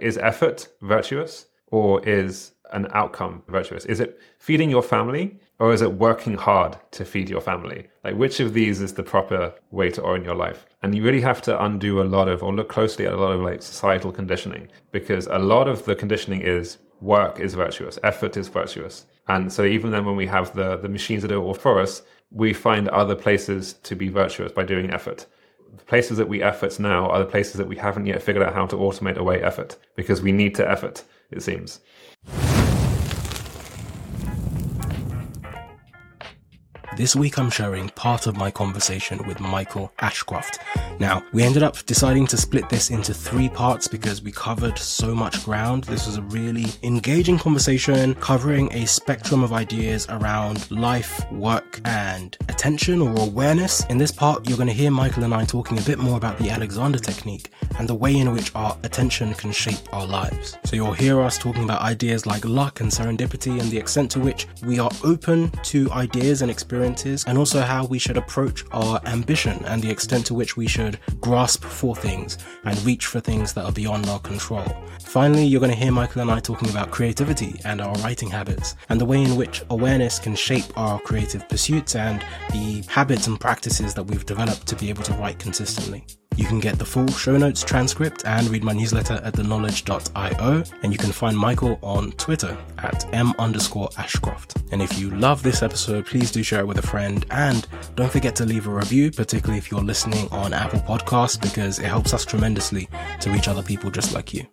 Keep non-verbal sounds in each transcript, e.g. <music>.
is effort virtuous or is an outcome virtuous? Is it feeding your family or is it working hard to feed your family? Like, which of these is the proper way to orient your life? And you really have to undo a lot of, or look closely at a lot of like societal conditioning, because a lot of the conditioning is work is virtuous, effort is virtuous. And so even then, when we have the, the machines that do it all for us, we find other places to be virtuous by doing effort. The places that we effort now are the places that we haven't yet figured out how to automate away effort because we need to effort, it seems. This week I'm sharing part of my conversation with Michael Ashcroft. Now, we ended up deciding to split this into three parts because we covered so much ground. This was a really engaging conversation covering a spectrum of ideas around life, work, and attention or awareness. In this part, you're going to hear Michael and I talking a bit more about the Alexander technique and the way in which our attention can shape our lives. So you'll hear us talking about ideas like luck and serendipity and the extent to which we are open to ideas and experiences, and also how we should approach our ambition and the extent to which we should grasp for things and reach for things that are beyond our control. Finally, you're going to hear Michael and I talking about creativity and our writing habits and the way in which awareness can shape our creative pursuits and the habits and practices that we've developed to be able to write consistently. You can get the full show notes transcript and read my newsletter at theknowledge.io. And you can find Michael on Twitter at m underscore ashcroft. And if you love this episode, please do share it with a friend. And don't forget to leave a review, particularly if you're listening on Apple Podcasts, because it helps us tremendously to reach other people just like you.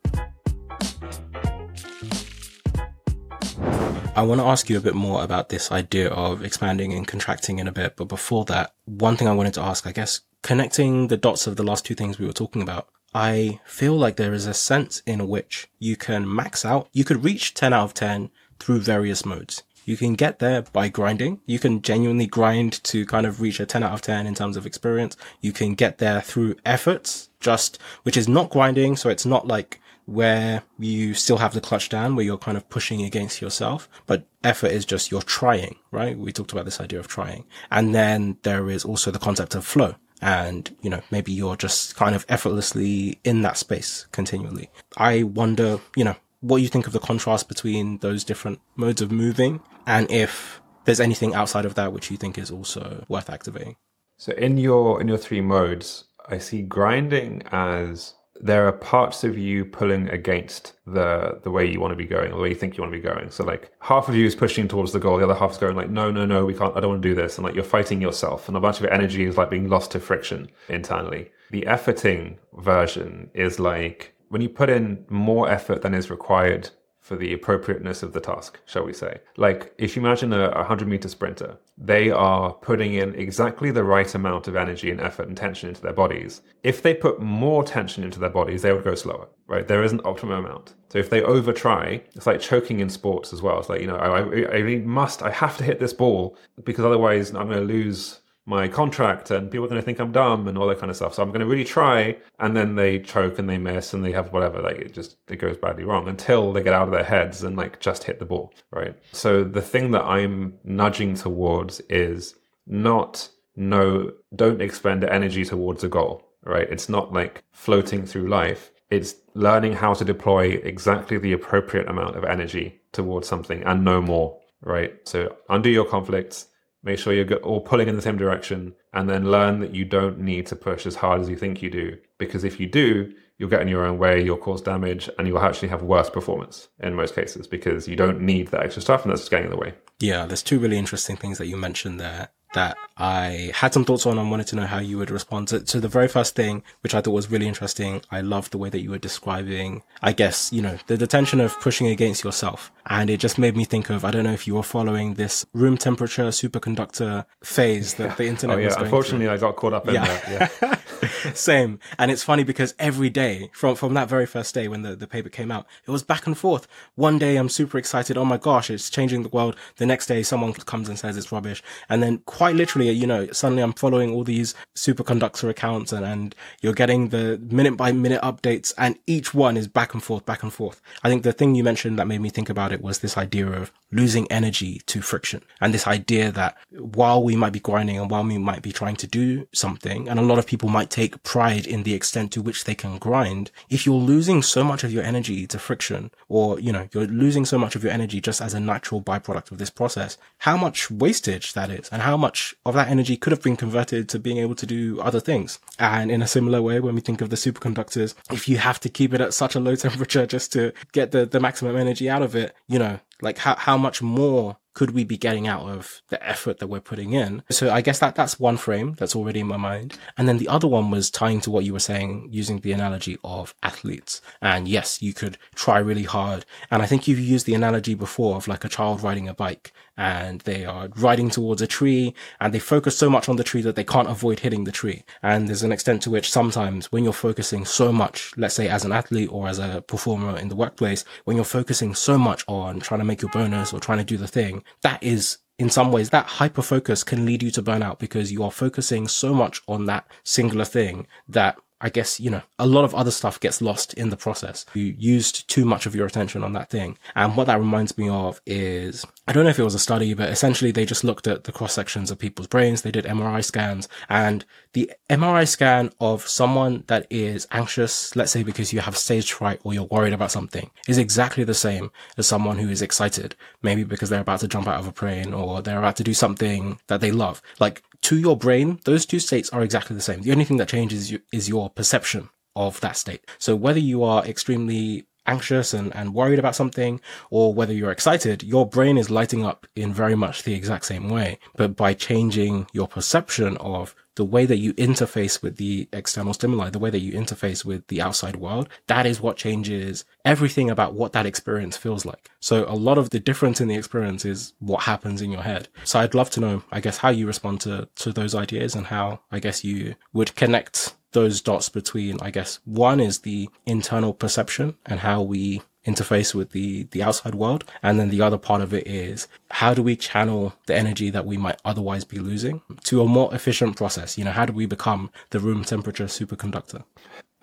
I want to ask you a bit more about this idea of expanding and contracting in a bit. But before that, one thing I wanted to ask, I guess, connecting the dots of the last two things we were talking about, I feel like there is a sense in which you can max out, you could reach 10 out of 10 through various modes. You can get there by grinding. You can genuinely grind to kind of reach a 10 out of 10 in terms of experience. You can get there through efforts, just, which is not grinding. So it's not like where you still have the clutch down, where you're kind of pushing against yourself, but effort is just you're trying, right? We talked about this idea of trying. And then there is also the concept of flow. And, you know, maybe you're just kind of effortlessly in that space continually. I wonder, you know, what you think of the contrast between those different modes of moving and if there's anything outside of that which you think is also worth activating. So in your in your three modes, I see grinding as there are parts of you pulling against the the way you want to be going, the way you think you want to be going. So like half of you is pushing towards the goal, the other half is going like, no, no, no, we can't. I don't want to do this, and like you're fighting yourself, and a bunch of energy is like being lost to friction internally. The efforting version is like when you put in more effort than is required for the appropriateness of the task, shall we say. Like, if you imagine a 100 meter sprinter, they are putting in exactly the right amount of energy and effort and tension into their bodies. If they put more tension into their bodies, they would go slower, right? There is an optimum amount. So if they over try, it's like choking in sports as well. It's like, you know, I, I really must, I have to hit this ball because otherwise I'm going to lose my contract and people are going to think I'm dumb and all that kind of stuff. So I'm going to really try. And then they choke and they miss and they have whatever. Like it just, it goes badly wrong until they get out of their heads and like just hit the ball. Right. So the thing that I'm nudging towards is not, no, don't expend energy towards a goal. Right. It's not like floating through life. It's learning how to deploy exactly the appropriate amount of energy towards something and no more. Right. So undo your conflicts make sure you're all pulling in the same direction, and then learn that you don't need to push as hard as you think you do. Because if you do, you'll get in your own way, you'll cause damage, and you'll actually have worse performance in most cases because you don't need that extra stuff and that's just getting in the way. Yeah, there's two really interesting things that you mentioned there that I had some thoughts on and wanted to know how you would respond to. So the very first thing, which I thought was really interesting, I loved the way that you were describing, I guess, you know, the detention of pushing against yourself. And it just made me think of, I don't know if you were following this room temperature superconductor phase that the internet oh, yeah. was going Unfortunately, through. I got caught up in Yeah. that. Yeah. <laughs> Same. And it's funny because every day from, from that very first day when the, the paper came out, it was back and forth. One day I'm super excited. Oh my gosh, it's changing the world. The next day someone comes and says it's rubbish. And then quite literally, you know, suddenly I'm following all these superconductor accounts and, and you're getting the minute by minute updates and each one is back and forth, back and forth. I think the thing you mentioned that made me think about it was this idea of losing energy to friction and this idea that while we might be grinding and while we might be trying to do something, and a lot of people might take pride in the extent to which they can grind, if you're losing so much of your energy to friction or, you know, you're losing so much of your energy just as a natural byproduct of this process, how much wastage that is and how much of that energy could have been converted to being able to do other things. And in a similar way, when we think of the superconductors, if you have to keep it at such a low <laughs> temperature just to get the, the maximum energy out of it, you know, like how, how much more could we be getting out of the effort that we're putting in? So I guess that that's one frame that's already in my mind. And then the other one was tying to what you were saying using the analogy of athletes. And yes, you could try really hard. And I think you've used the analogy before of like a child riding a bike and they are riding towards a tree and they focus so much on the tree that they can't avoid hitting the tree. And there's an extent to which sometimes when you're focusing so much, let's say as an athlete or as a performer in the workplace, when you're focusing so much on trying to make your bonus or trying to do the thing, that is in some ways that hyper focus can lead you to burnout because you are focusing so much on that singular thing that I guess, you know, a lot of other stuff gets lost in the process. You used too much of your attention on that thing. And what that reminds me of is, I don't know if it was a study, but essentially they just looked at the cross sections of people's brains. They did MRI scans and the MRI scan of someone that is anxious, let's say because you have stage fright or you're worried about something is exactly the same as someone who is excited. Maybe because they're about to jump out of a plane or they're about to do something that they love. Like to your brain, those two states are exactly the same. The only thing that changes is your perception of that state. So whether you are extremely anxious and, and worried about something or whether you're excited, your brain is lighting up in very much the exact same way. But by changing your perception of the way that you interface with the external stimuli, the way that you interface with the outside world, that is what changes everything about what that experience feels like. So a lot of the difference in the experience is what happens in your head. So I'd love to know, I guess, how you respond to, to those ideas and how I guess you would connect those dots between, I guess, one is the internal perception and how we interface with the, the outside world. And then the other part of it is how do we channel the energy that we might otherwise be losing to a more efficient process? You know, how do we become the room temperature superconductor?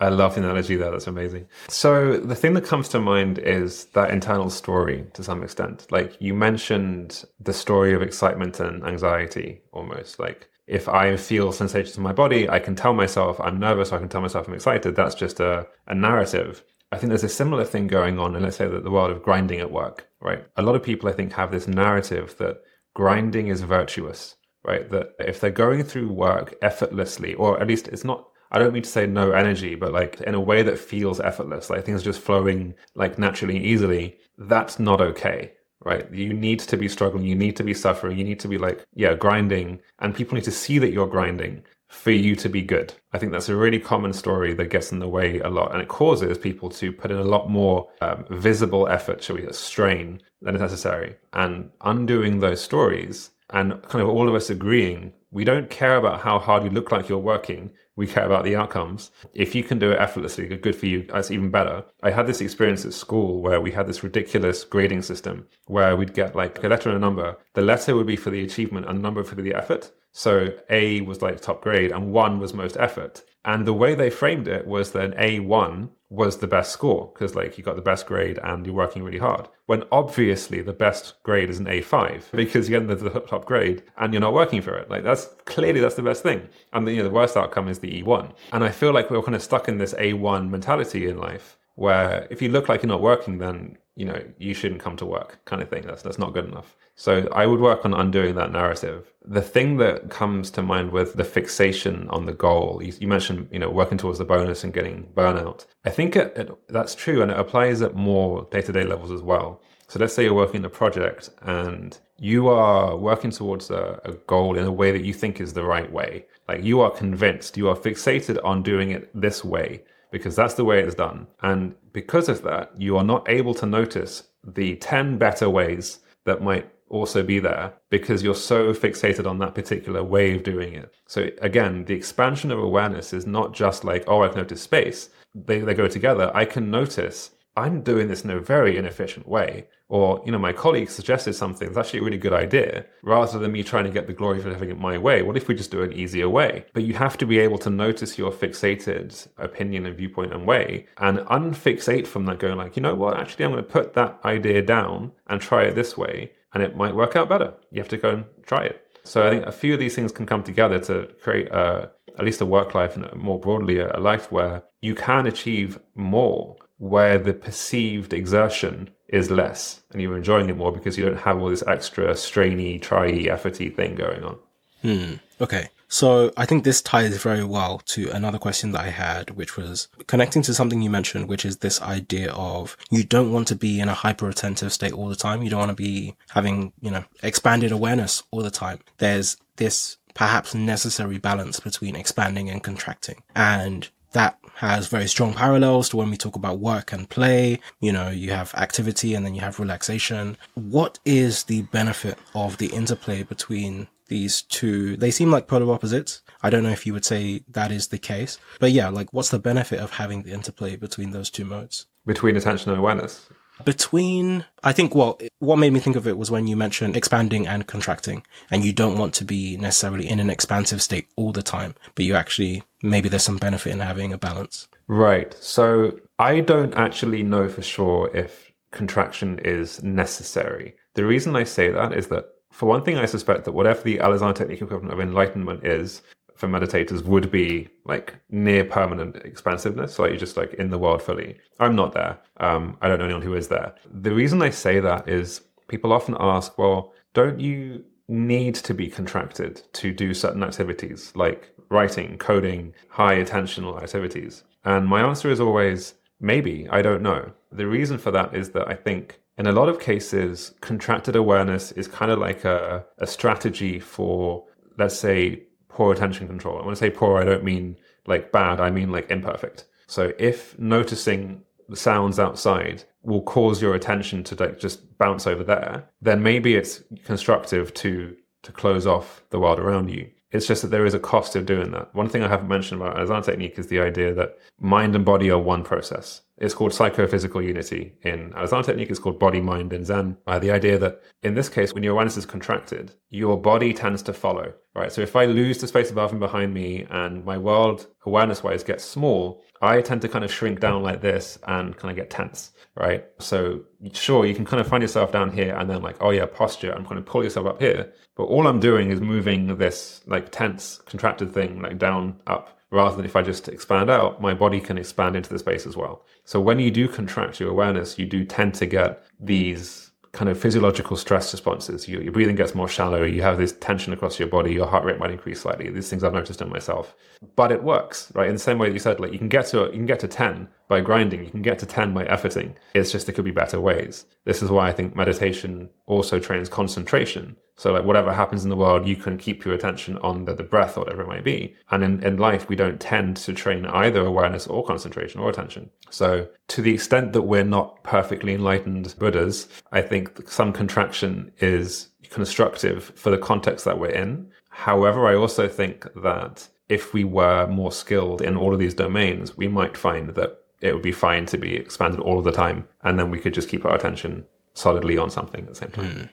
I love the analogy there. That's amazing. So the thing that comes to mind is that internal story to some extent. Like you mentioned the story of excitement and anxiety almost like if I feel sensations in my body, I can tell myself I'm nervous, I can tell myself I'm excited. That's just a, a narrative. I think there's a similar thing going on in, let's say, that the world of grinding at work, right? A lot of people, I think, have this narrative that grinding is virtuous, right? That if they're going through work effortlessly, or at least it's not, I don't mean to say no energy, but like in a way that feels effortless, like things just flowing like naturally, and easily, that's not okay, right? You need to be struggling, you need to be suffering, you need to be like, yeah, grinding, and people need to see that you're grinding for you to be good. I think that's a really common story that gets in the way a lot, and it causes people to put in a lot more um, visible effort, shall we strain than is necessary. And undoing those stories, and kind of all of us agreeing, we don't care about how hard you look like you're working. We care about the outcomes. If you can do it effortlessly, good for you. That's even better. I had this experience at school where we had this ridiculous grading system where we'd get like a letter and a number. The letter would be for the achievement and number for the effort. So A was like top grade and one was most effort. And the way they framed it was that A1 was the best score because like you got the best grade and you're working really hard. When obviously the best grade is an A5 because you're getting the top grade and you're not working for it. Like that's clearly that's the best thing. And the, you know, the worst outcome is the E1. And I feel like we're kind of stuck in this A1 mentality in life where if you look like you're not working, then you know you shouldn't come to work, kind of thing. That's that's not good enough. So I would work on undoing that narrative. The thing that comes to mind with the fixation on the goal, you, you mentioned, you know, working towards the bonus and getting burnout. I think it, it, that's true, and it applies at more day-to-day levels as well. So let's say you're working in a project and you are working towards a, a, goal in a way that you think is the right way. Like you are convinced, you are fixated on doing it this way because that's the way it's done. And because of that, you are not able to notice the 10 better ways that might also be there because you're so fixated on that particular way of doing it. So again, the expansion of awareness is not just like, oh, I've noticed space. They, they go together. I can notice I'm doing this in a very inefficient way. Or, you know, my colleague suggested something that's actually a really good idea. Rather than me trying to get the glory for having it my way, what if we just do an easier way? But you have to be able to notice your fixated opinion and viewpoint and way and unfixate from that, going like, you know what, actually, I'm going to put that idea down and try it this way. And it might work out better. You have to go and try it. So I think a few of these things can come together to create a, at least a work life and more broadly a life where you can achieve more where the perceived exertion is less and you're enjoying it more because you don't have all this extra strainy, try efforty thing going on. Hmm. Okay. So I think this ties very well to another question that I had, which was connecting to something you mentioned, which is this idea of you don't want to be in a hyper attentive state all the time. You don't want to be having, you know, expanded awareness all the time. There's this perhaps necessary balance between expanding and contracting. And that has very strong parallels to when we talk about work and play. You know, you have activity and then you have relaxation. What is the benefit of the interplay between these two? They seem like polar opposites. I don't know if you would say that is the case, but yeah, like what's the benefit of having the interplay between those two modes? Between attention and awareness between i think well what made me think of it was when you mentioned expanding and contracting and you don't want to be necessarily in an expansive state all the time but you actually maybe there's some benefit in having a balance right so i don't actually know for sure if contraction is necessary the reason i say that is that for one thing, I suspect that whatever the Alexander technique equivalent of enlightenment is, for meditators would be like near permanent expansiveness, like you're just like in the world fully. I'm not there. Um, I don't know anyone who is there. The reason I say that is people often ask, well, don't you need to be contracted to do certain activities like writing, coding, high attentional activities? And my answer is always maybe. I don't know. The reason for that is that I think in a lot of cases, contracted awareness is kind of like a, a strategy for, let's say, poor attention control. And when I say poor, I don't mean like bad, I mean like imperfect. So if noticing the sounds outside will cause your attention to like just bounce over there, then maybe it's constructive to to close off the world around you. It's just that there is a cost of doing that. One thing I haven't mentioned about Alexander technique is the idea that mind and body are one process. It's called psychophysical unity. In Alexander technique, it's called body, mind, and Zen. Uh, the idea that in this case, when your awareness is contracted, your body tends to follow, right? So if I lose the space above and behind me and my world awareness wise gets small, I tend to kind of shrink down like this and kind of get tense, right? So sure, you can kind of find yourself down here and then like, oh yeah, posture, I'm kind of pull yourself up here. But all I'm doing is moving this like tense, contracted thing like down, up rather than if I just expand out, my body can expand into the space as well. So when you do contract your awareness, you do tend to get these kind of physiological stress responses. You, your breathing gets more shallow. You have this tension across your body. Your heart rate might increase slightly. These things I've noticed in myself, but it works, right? In the same way that you said, like you can get to you can get to ten by grinding. You can get to ten by efforting. It's just there could be better ways. This is why I think meditation also trains concentration. So like whatever happens in the world, you can keep your attention on the, the breath or whatever it might be. And in, in life, we don't tend to train either awareness or concentration or attention. So to the extent that we're not perfectly enlightened Buddhas, I think some contraction is constructive for the context that we're in. However, I also think that if we were more skilled in all of these domains, we might find that it would be fine to be expanded all of the time. And then we could just keep our attention solidly on something at the same time. Mm.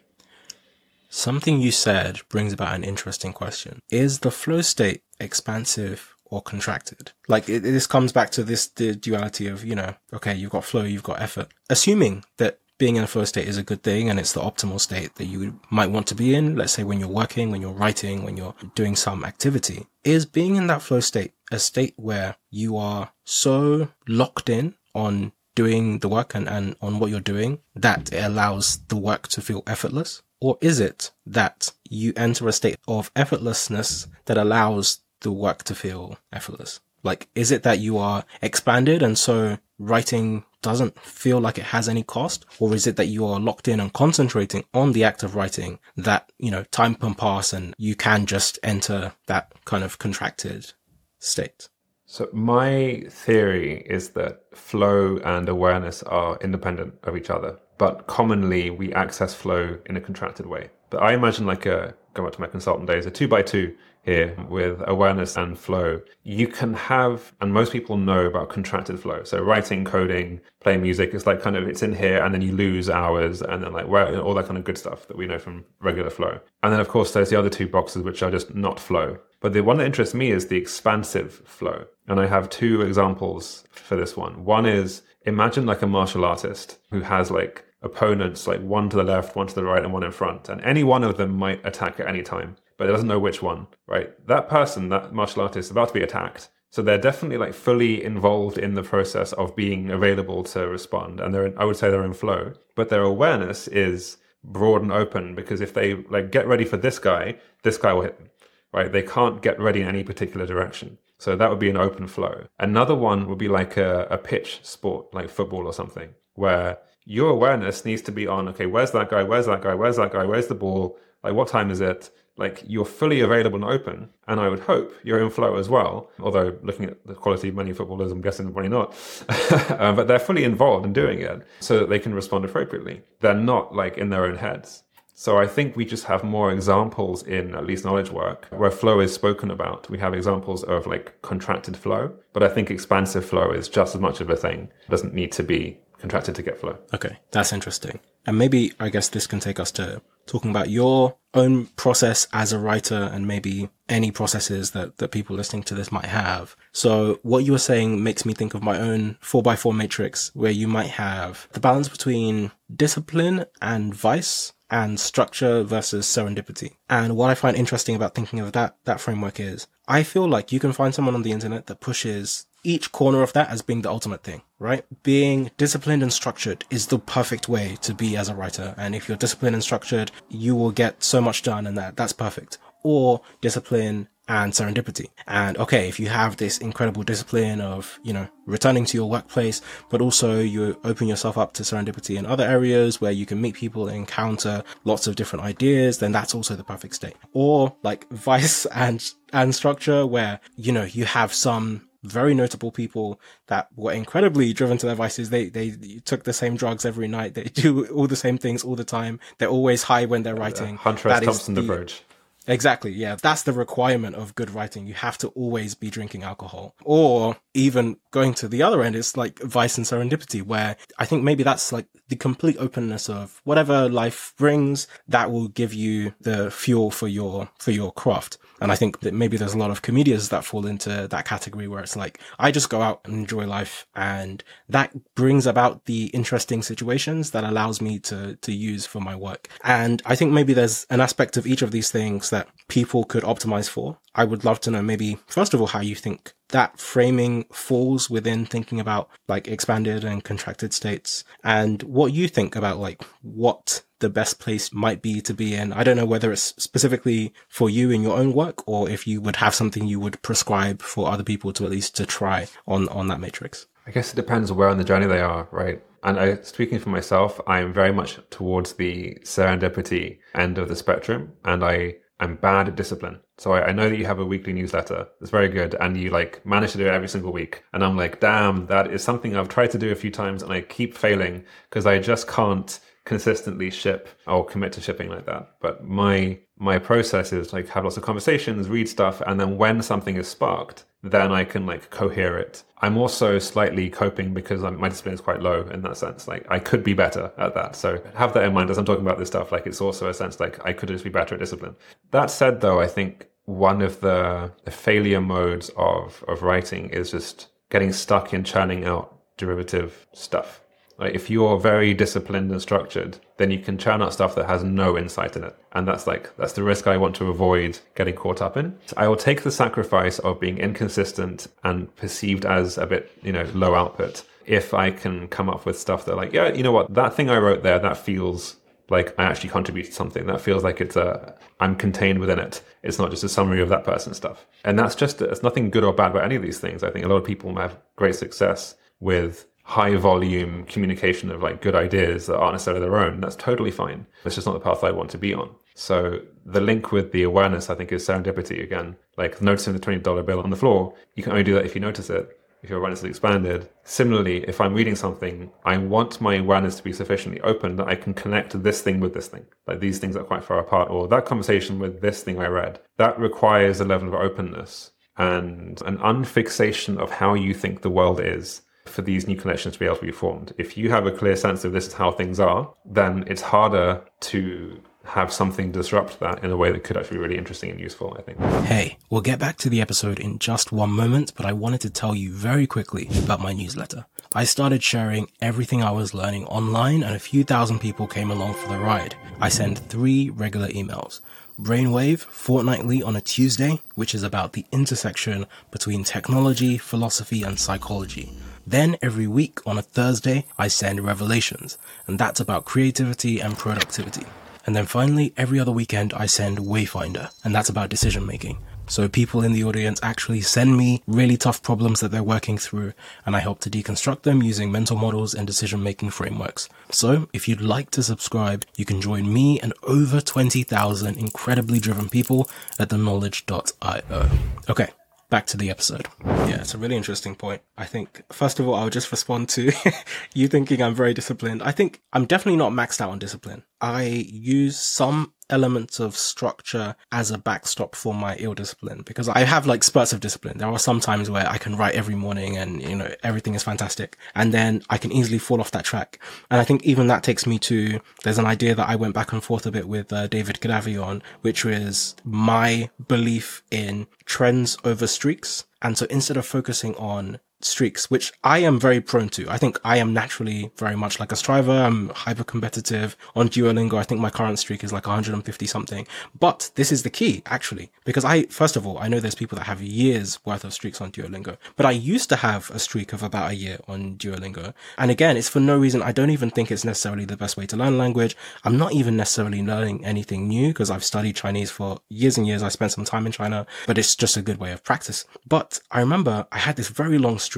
Something you said brings about an interesting question. Is the flow state expansive or contracted? Like it, this comes back to this the duality of, you know, okay, you've got flow, you've got effort. Assuming that being in a flow state is a good thing and it's the optimal state that you might want to be in, let's say when you're working, when you're writing, when you're doing some activity, is being in that flow state a state where you are so locked in on doing the work and, and on what you're doing that it allows the work to feel effortless? Or is it that you enter a state of effortlessness that allows the work to feel effortless? Like, is it that you are expanded and so writing doesn't feel like it has any cost? Or is it that you are locked in and concentrating on the act of writing that, you know, time can pass and you can just enter that kind of contracted state? So my theory is that flow and awareness are independent of each other but commonly we access flow in a contracted way. But I imagine like uh, a go back to my consultant days, a two by two here with awareness and flow. You can have, and most people know about contracted flow. So writing, coding, playing music, it's like kind of, it's in here and then you lose hours and then like where, all that kind of good stuff that we know from regular flow. And then of course there's the other two boxes which are just not flow. But the one that interests me is the expansive flow. And I have two examples for this one. One is imagine like a martial artist who has like opponents, like one to the left, one to the right, and one in front. And any one of them might attack at any time but it doesn't know which one, right? That person, that martial artist, is about to be attacked. So they're definitely like fully involved in the process of being available to respond. And they're, in, I would say they're in flow, but their awareness is broad and open because if they like get ready for this guy, this guy will hit them, right? They can't get ready in any particular direction. So that would be an open flow. Another one would be like a, a pitch sport, like football or something, where your awareness needs to be on, okay, where's that guy? Where's that guy? Where's that guy? Where's the ball? Like, what time is it? like you're fully available and open, and I would hope you're in flow as well. Although looking at the quality of many footballers, I'm guessing probably not. uh, <laughs> but they're fully involved in doing it so that they can respond appropriately. They're not like in their own heads. So I think we just have more examples in at least knowledge work where flow is spoken about. We have examples of like contracted flow, but I think expansive flow is just as much of a thing. It doesn't need to be contracted to get flow. Okay, that's interesting. And maybe I guess this can take us to talking about your own process as a writer and maybe any processes that, that people listening to this might have. So what you were saying makes me think of my own four by four matrix where you might have the balance between discipline and vice and structure versus serendipity. And what I find interesting about thinking of that, that framework is I feel like you can find someone on the internet that pushes each corner of that as being the ultimate thing, right? Being disciplined and structured is the perfect way to be as a writer. And if you're disciplined and structured, you will get so much done and that, that's perfect. Or discipline and serendipity. And okay, if you have this incredible discipline of, you know, returning to your workplace, but also you open yourself up to serendipity in other areas where you can meet people and encounter lots of different ideas, then that's also the perfect state. Or like <laughs> vice and, and structure where, you know, you have some very notable people that were incredibly driven to their vices. They, they took the same drugs every night. They do all the same things all the time. They're always high when they're writing. Uh, Hunter S. Thompson the, approach. Exactly. Yeah. That's the requirement of good writing. You have to always be drinking alcohol or even going to the other end. It's like vice and serendipity where I think maybe that's like the complete openness of whatever life brings that will give you the fuel for your, for your craft. And I think that maybe there's a lot of comedians that fall into that category where it's like, I just go out and enjoy life. And that brings about the interesting situations that allows me to, to use for my work. And I think maybe there's an aspect of each of these things that people could optimize for. I would love to know maybe, first of all, how you think that framing falls within thinking about like expanded and contracted states and what you think about like what the best place might be to be in. I don't know whether it's specifically for you in your own work or if you would have something you would prescribe for other people to at least to try on, on that matrix. I guess it depends where on the journey they are, right? And I, speaking for myself, I'm very much towards the serendipity end of the spectrum, and I am bad at discipline. So I, I, know that you have a weekly newsletter. It's very good. And you like manage to do it every single week. And I'm like, damn, that is something I've tried to do a few times and I keep failing because I just can't consistently ship or commit to shipping like that. But my my process is like have lots of conversations, read stuff, and then when something is sparked, then I can like cohere it. I'm also slightly coping because I'm, my discipline is quite low in that sense. Like I could be better at that. So have that in mind as I'm talking about this stuff. Like it's also a sense like I could just be better at discipline. That said, though, I think one of the, the failure modes of of writing is just getting stuck in churning out derivative stuff. Like if you're very disciplined and structured, then you can churn out stuff that has no insight in it. And that's like, that's the risk I want to avoid getting caught up in. I will take the sacrifice of being inconsistent and perceived as a bit, you know, low output if I can come up with stuff that like, yeah, you know what, that thing I wrote there, that feels like I actually contributed something. That feels like it's a, I'm contained within it. It's not just a summary of that person's stuff. And that's just, it's nothing good or bad about any of these things. I think a lot of people have great success with high volume communication of like good ideas that aren't necessarily their own, that's totally fine. It's just not the path I want to be on. So the link with the awareness, I think, is serendipity again. Like noticing the $20 bill on the floor, you can only do that if you notice it. if your awareness is expanded. Similarly, if I'm reading something, I want my awareness to be sufficiently open that I can connect this thing with this thing. Like these things are quite far apart, or that conversation with this thing I read. That requires a level of openness and an unfixation of how you think the world is for these new connections to be able to be formed. If you have a clear sense of this is how things are, then it's harder to have something disrupt that in a way that could actually be really interesting and useful, I think. Hey, we'll get back to the episode in just one moment, but I wanted to tell you very quickly about my newsletter. I started sharing everything I was learning online and a few thousand people came along for the ride. I send three regular emails. Brainwave fortnightly on a Tuesday, which is about the intersection between technology, philosophy, and psychology. Then every week on a Thursday, I send Revelations, and that's about creativity and productivity. And then finally, every other weekend, I send Wayfinder, and that's about decision making. So people in the audience actually send me really tough problems that they're working through, and I help to deconstruct them using mental models and decision making frameworks. So if you'd like to subscribe, you can join me and over 20,000 incredibly driven people at theknowledge.io. Okay, back to the episode. Yeah, it's a really interesting point. I think, first of all, I'll just respond to <laughs> you thinking I'm very disciplined. I think I'm definitely not maxed out on discipline. I use some elements of structure as a backstop for my ill discipline because I have like spurts of discipline. There are some times where I can write every morning and, you know, everything is fantastic. And then I can easily fall off that track. And I think even that takes me to, there's an idea that I went back and forth a bit with uh, David Kadavy on, which was my belief in trends over streaks. And so instead of focusing on streaks, which I am very prone to. I think I am naturally very much like a striver. I'm hyper competitive on Duolingo. I think my current streak is like 150 something. But this is the key, actually, because I, first of all, I know there's people that have years worth of streaks on Duolingo, but I used to have a streak of about a year on Duolingo. And again, it's for no reason. I don't even think it's necessarily the best way to learn language. I'm not even necessarily learning anything new because I've studied Chinese for years and years. I spent some time in China, but it's just a good way of practice. But I remember I had this very long streak.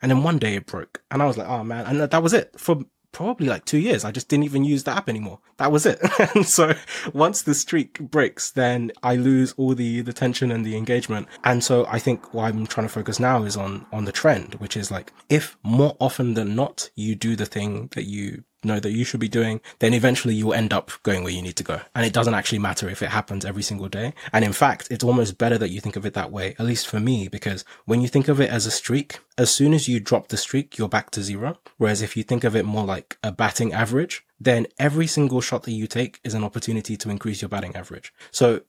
And then one day it broke and I was like, oh man. And that was it for probably like two years. I just didn't even use the app anymore. That was it. <laughs> and so once the streak breaks, then I lose all the, the tension and the engagement. And so I think what I'm trying to focus now is on, on the trend, which is like, if more often than not, you do the thing that you know that you should be doing, then eventually you'll end up going where you need to go. And it doesn't actually matter if it happens every single day. And in fact, it's almost better that you think of it that way, at least for me, because when you think of it as a streak, as soon as you drop the streak, you're back to zero. Whereas if you think of it more like a batting average, then every single shot that you take is an opportunity to increase your batting average. So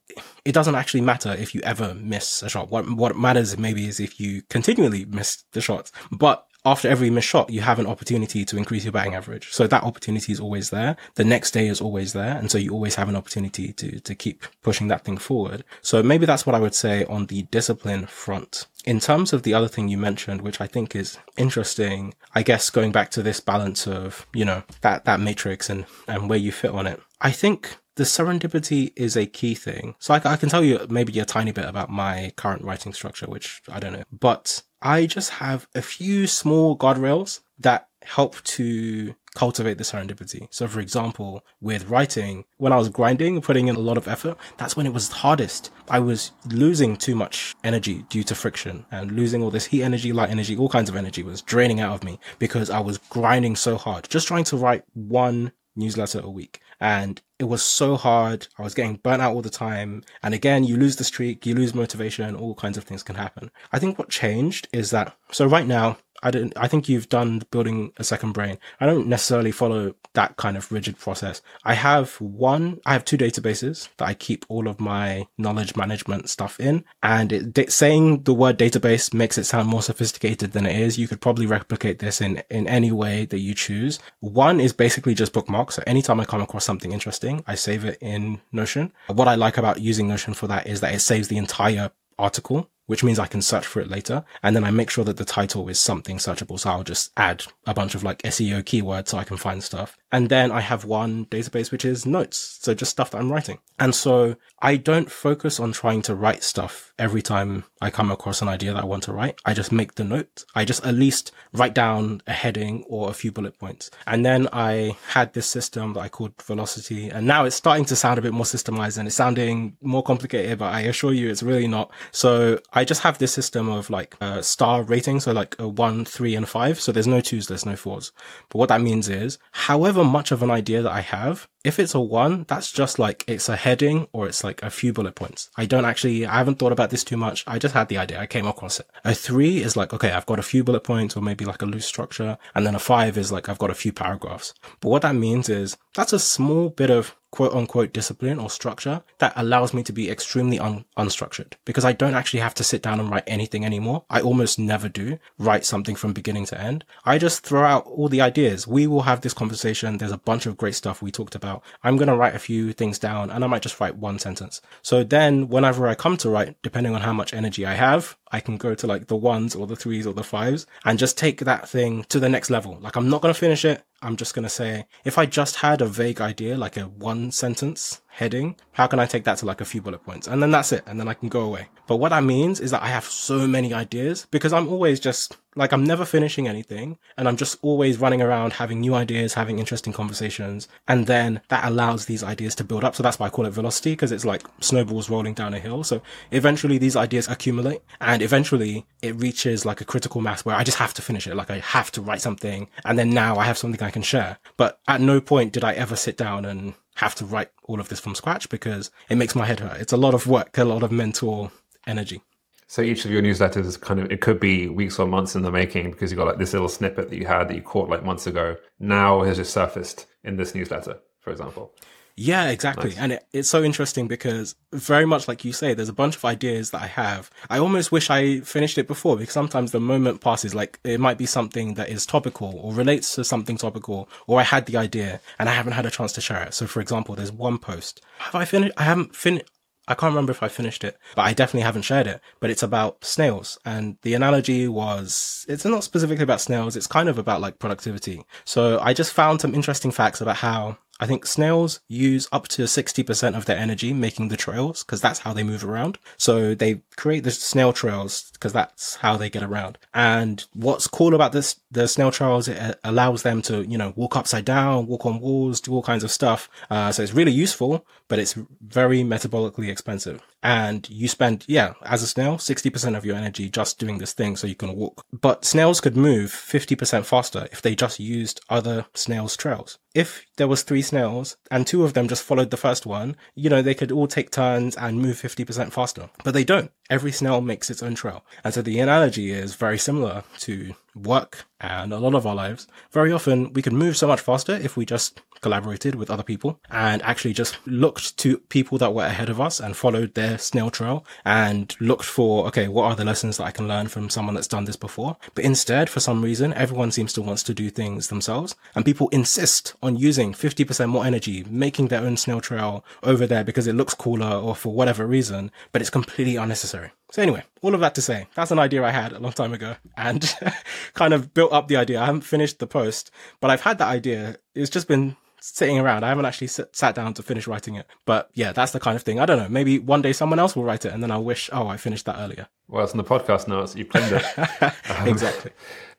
it doesn't actually matter if you ever miss a shot. What, what matters maybe is if you continually miss the shots. But after every missed shot, you have an opportunity to increase your batting average. So that opportunity is always there. The next day is always there. And so you always have an opportunity to, to keep pushing that thing forward. So maybe that's what I would say on the discipline front. In terms of the other thing you mentioned, which I think is interesting, I guess going back to this balance of, you know, that, that matrix and, and where you fit on it. I think the serendipity is a key thing. So I, I, can tell you maybe a tiny bit about my current writing structure, which I don't know, but I just have a few small guardrails that help to cultivate the serendipity. So for example, with writing, when I was grinding, putting in a lot of effort, that's when it was hardest. I was losing too much energy due to friction and losing all this heat energy, light energy, all kinds of energy was draining out of me because I was grinding so hard, just trying to write one newsletter a week. And it was so hard. I was getting burnt out all the time. And again, you lose the streak, you lose motivation, and all kinds of things can happen. I think what changed is that, so right now, I don't, I think you've done building a second brain. I don't necessarily follow that kind of rigid process. I have one, I have two databases that I keep all of my knowledge management stuff in. And it, saying the word database makes it sound more sophisticated than it is. You could probably replicate this in, in any way that you choose. One is basically just bookmarks. So anytime I come across something interesting, I save it in Notion. What I like about using Notion for that is that it saves the entire article which means I can search for it later. And then I make sure that the title is something searchable. So I'll just add a bunch of like SEO keywords so I can find stuff. And then I have one database, which is notes. So just stuff that I'm writing. And so I don't focus on trying to write stuff every time I come across an idea that I want to write, I just make the note. I just at least write down a heading or a few bullet points. And then I had this system that I called Velocity. And now it's starting to sound a bit more systemized and it's sounding more complicated, but I assure you it's really not. So I just have this system of like a star rating. So like a one, three and five. So there's no twos, there's no fours. But what that means is however much of an idea that I have, if it's a one, that's just like it's a heading or it's like a few bullet points. I don't actually, I haven't thought about this too much. I just had the idea. I came across it. A three is like, okay, I've got a few bullet points or maybe like a loose structure. And then a five is like, I've got a few paragraphs. But what that means is that's a small bit of quote unquote discipline or structure that allows me to be extremely un- unstructured because I don't actually have to sit down and write anything anymore. I almost never do write something from beginning to end. I just throw out all the ideas. We will have this conversation. There's a bunch of great stuff we talked about. I'm going to write a few things down and I might just write one sentence. So then whenever I come to write, depending on how much energy I have, I can go to like the ones or the threes or the fives and just take that thing to the next level. Like I'm not going to finish it. I'm just going to say, if I just had a vague idea, like a one sentence heading, how can I take that to like a few bullet points? And then that's it. And then I can go away. But what that means is that I have so many ideas because I'm always just like, I'm never finishing anything and I'm just always running around having new ideas, having interesting conversations. And then that allows these ideas to build up. So that's why I call it velocity because it's like snowballs rolling down a hill. So eventually these ideas accumulate and eventually it reaches like a critical mass where I just have to finish it. Like I have to write something and then now I have something I can share. But at no point did I ever sit down and have to write all of this from scratch because it makes my head hurt. It's a lot of work, a lot of mental energy. So each of your newsletters is kind of it could be weeks or months in the making because you got like this little snippet that you had that you caught like months ago. Now has just surfaced in this newsletter, for example. Yeah, exactly. Nice. And it, it's so interesting because very much like you say, there's a bunch of ideas that I have. I almost wish I finished it before because sometimes the moment passes, like it might be something that is topical or relates to something topical, or I had the idea and I haven't had a chance to share it. So for example, there's one post. Have I finished? I haven't finished. I can't remember if I finished it, but I definitely haven't shared it. But it's about snails. And the analogy was, it's not specifically about snails. It's kind of about like productivity. So I just found some interesting facts about how I think snails use up to 60% of their energy making the trails because that's how they move around. So they create the snail trails because that's how they get around. And what's cool about this, the snail trails, it allows them to, you know, walk upside down, walk on walls, do all kinds of stuff. Uh, so it's really useful, but it's very metabolically expensive. And you spend, yeah, as a snail, 60% of your energy just doing this thing so you can walk. But snails could move 50% faster if they just used other snails' trails. If there was three snails and two of them just followed the first one, you know, they could all take turns and move 50% faster. But they don't. Every snail makes its own trail. And so the analogy is very similar to work and a lot of our lives. Very often we could move so much faster if we just collaborated with other people and actually just looked to people that were ahead of us and followed their snail trail and looked for, okay, what are the lessons that I can learn from someone that's done this before? But instead, for some reason, everyone seems to wants to do things themselves and people insist on using 50% more energy, making their own snail trail over there because it looks cooler or for whatever reason, but it's completely unnecessary. So anyway, all of that to say, that's an idea I had a long time ago and <laughs> kind of built up the idea. I haven't finished the post, but I've had that idea. It's just been sitting around. I haven't actually sit, sat down to finish writing it. But yeah, that's the kind of thing. I don't know. Maybe one day someone else will write it and then I'll wish, oh, I finished that earlier. Well, it's on the podcast so you planned it. <laughs> um, exactly.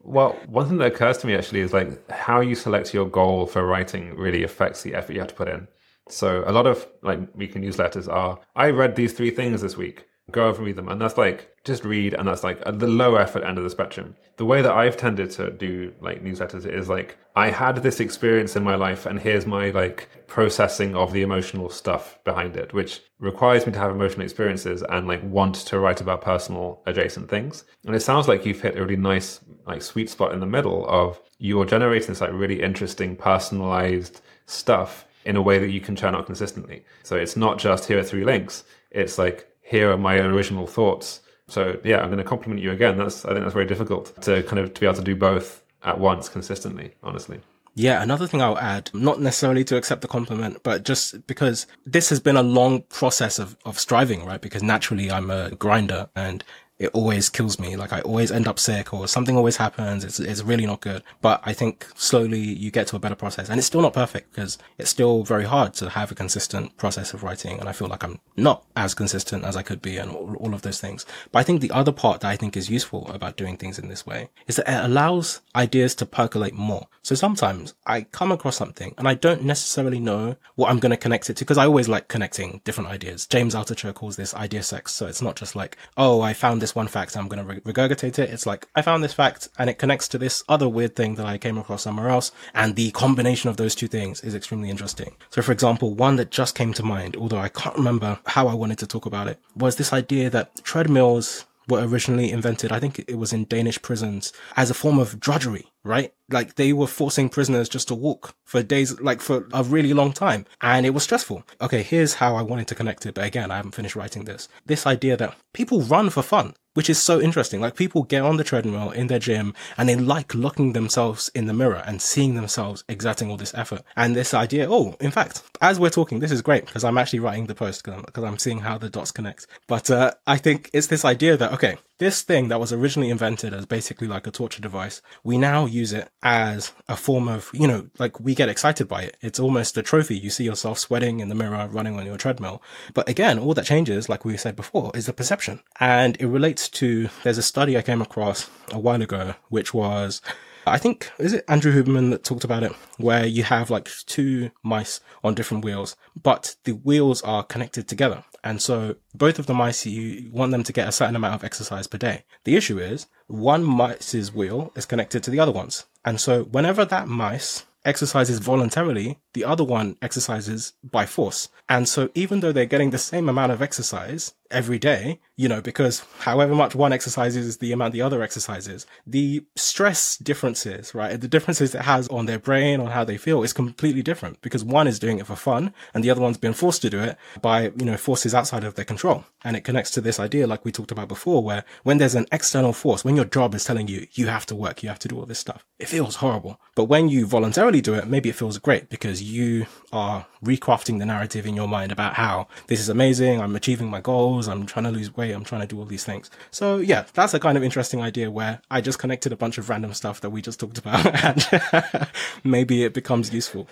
Well, one thing that occurs to me actually is like how you select your goal for writing really affects the effort you have to put in. So a lot of like weekly newsletters are, I read these three things this week go over and read them. And that's like just read, and that's like the low effort end of the spectrum. The way that I've tended to do like newsletters is like I had this experience in my life, and here's my like processing of the emotional stuff behind it, which requires me to have emotional experiences and like want to write about personal adjacent things. And it sounds like you've hit a really nice like sweet spot in the middle of you're generating this like really interesting personalized stuff in a way that you can churn out consistently. So it's not just here are three links. It's like here are my original thoughts. So yeah, I'm going to compliment you again. That's I think that's very difficult to kind of to be able to do both at once consistently. Honestly. Yeah, another thing I'll add, not necessarily to accept the compliment, but just because this has been a long process of, of striving, right? Because naturally I'm a grinder and it always kills me. Like I always end up sick or something always happens. It's, it's really not good. But I think slowly you get to a better process and it's still not perfect because it's still very hard to have a consistent process of writing. And I feel like I'm not as consistent as I could be and all, all of those things. But I think the other part that I think is useful about doing things in this way is that it allows ideas to percolate more. So sometimes I come across something and I don't necessarily know what I'm going to connect it to because I always like connecting different ideas. James Altucher calls this idea sex. So it's not just like, oh, I found this one fact I'm going to regurgitate it. It's like, I found this fact and it connects to this other weird thing that I came across somewhere else. And the combination of those two things is extremely interesting. So for example, one that just came to mind, although I can't remember how I wanted to talk about it, was this idea that treadmills were originally invented, I think it was in Danish prisons, as a form of drudgery, right? Like they were forcing prisoners just to walk for days, like for a really long time. And it was stressful. Okay, here's how I wanted to connect it. But again, I haven't finished writing this. This idea that people run for fun which is so interesting. Like people get on the treadmill in their gym and they like looking themselves in the mirror and seeing themselves exerting all this effort. And this idea, oh, in fact, as we're talking, this is great because I'm actually writing the post because I'm, I'm, seeing how the dots connect. But uh, I think it's this idea that, okay, this thing that was originally invented as basically like a torture device, we now use it as a form of, you know, like we get excited by it. It's almost a trophy. You see yourself sweating in the mirror, running on your treadmill. But again, all that changes, like we said before, is the perception. And it relates to, there's a study I came across a while ago, which was, I think, is it Andrew Huberman that talked about it, where you have like two mice on different wheels, but the wheels are connected together. And so both of the mice, you want them to get a certain amount of exercise per day. The issue is one mice's wheel is connected to the other one's. And so whenever that mice exercises voluntarily, the other one exercises by force. And so even though they're getting the same amount of exercise every day, you know, because however much one exercises is the amount the other exercises, the stress differences, right? The differences it has on their brain, on how they feel is completely different because one is doing it for fun and the other one's being forced to do it by, you know, forces outside of their control. And it connects to this idea, like we talked about before, where when there's an external force, when your job is telling you, you have to work, you have to do all this stuff, it feels horrible. But when you voluntarily do it, maybe it feels great because you are recrafting the narrative in your mind about how this is amazing, I'm achieving my goals, I'm trying to lose weight, I'm trying to do all these things. So yeah, that's a kind of interesting idea where I just connected a bunch of random stuff that we just talked about <laughs> and maybe it becomes useful.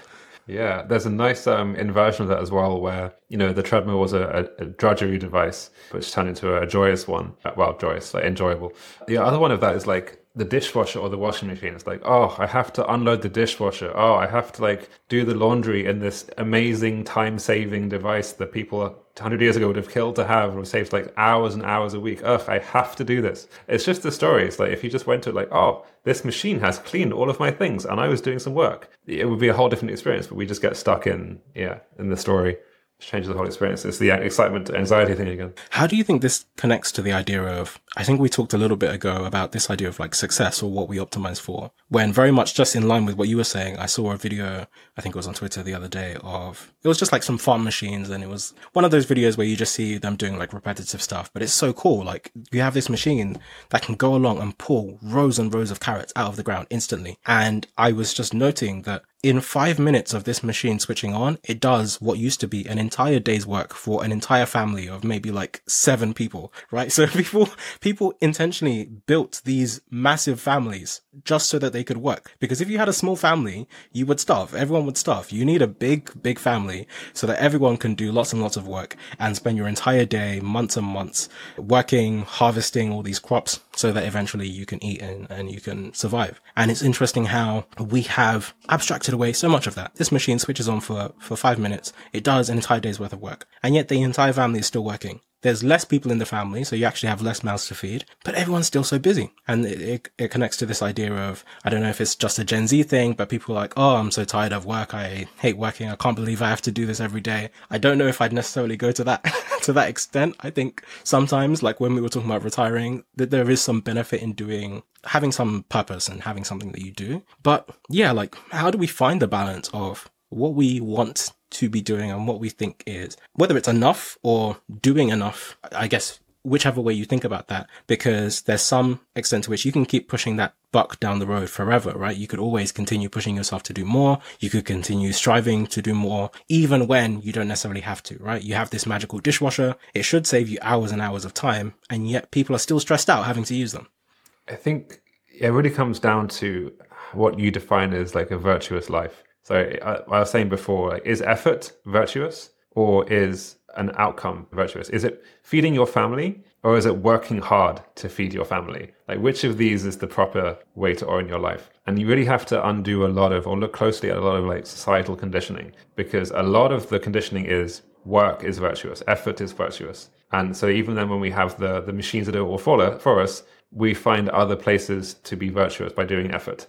Yeah, there's a nice um, inversion of that as well, where you know the treadmill was a, a, a drudgery device, which turned into a joyous one. Well, joyous, like enjoyable. The other one of that is like the dishwasher or the washing machine. It's like, oh, I have to unload the dishwasher. Oh, I have to like do the laundry in this amazing time saving device that people 100 years ago would have killed to have or saved like hours and hours a week. Ugh, I have to do this. It's just the story. It's like if you just went to like, oh, this machine has cleaned all of my things and I was doing some work, it would be a whole different experience. But we just get stuck in, yeah, in the story changes the whole experience. It's the excitement, anxiety thing again. How do you think this connects to the idea of? I think we talked a little bit ago about this idea of like success or what we optimize for. When very much just in line with what you were saying, I saw a video. I think it was on Twitter the other day of it was just like some farm machines, and it was one of those videos where you just see them doing like repetitive stuff. But it's so cool. Like you have this machine that can go along and pull rows and rows of carrots out of the ground instantly. And I was just noting that in five minutes of this machine switching on, it does what used to be an entire day's work for an entire family of maybe like seven people, right? <laughs> So people, people intentionally built these massive families just so that they could work. Because if you had a small family, you would starve. Everyone would starve. You need a big, big family so that everyone can do lots and lots of work and spend your entire day, months and months working, harvesting all these crops so that eventually you can eat and, and you can survive. And it's interesting how we have away so much of that. This machine switches on for, for five minutes. It does an entire day's worth of work. And yet the entire family is still working. There's less people in the family, so you actually have less mouths to feed, but everyone's still so busy. And it, it, it, connects to this idea of, I don't know if it's just a Gen Z thing, but people are like, oh, I'm so tired of work. I hate working. I can't believe I have to do this every day. I don't know if I'd necessarily go to that, <laughs> to that extent. I think sometimes, like when we were talking about retiring, that there is some benefit in doing, having some purpose and having something that you do. But yeah, like how do we find the balance of what we want to be doing and what we think is whether it's enough or doing enough i guess whichever way you think about that, because there's some extent to which you can keep pushing that buck down the road forever, right? You could always continue pushing yourself to do more. You could continue striving to do more, even when you don't necessarily have to, right? You have this magical dishwasher. It should save you hours and hours of time. And yet people are still stressed out having to use them. I think it really comes down to what you define as like a virtuous life. So I, I was saying before, like, is effort virtuous or is an outcome virtuous? Is it feeding your family or is it working hard to feed your family? Like, which of these is the proper way to orient your life? And you really have to undo a lot of, or look closely at a lot of like societal conditioning, because a lot of the conditioning is work is virtuous, effort is virtuous. And so even then, when we have the, the machines that do it all for us, we find other places to be virtuous by doing effort.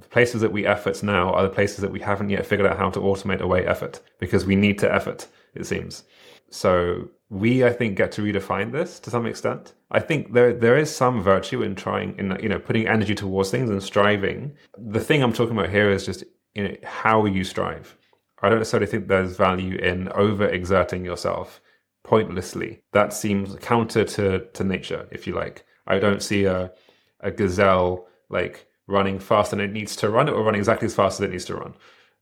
The places that we effort now are the places that we haven't yet figured out how to automate away effort because we need to effort, it seems. So we, I think, get to redefine this to some extent. I think there there is some virtue in trying, in you know, putting energy towards things and striving. The thing I'm talking about here is just you know how you strive. I don't necessarily think there's value in overexerting yourself pointlessly. That seems counter to to nature, if you like. I don't see a a gazelle like running faster than it needs to run, it or running exactly as fast as it needs to run.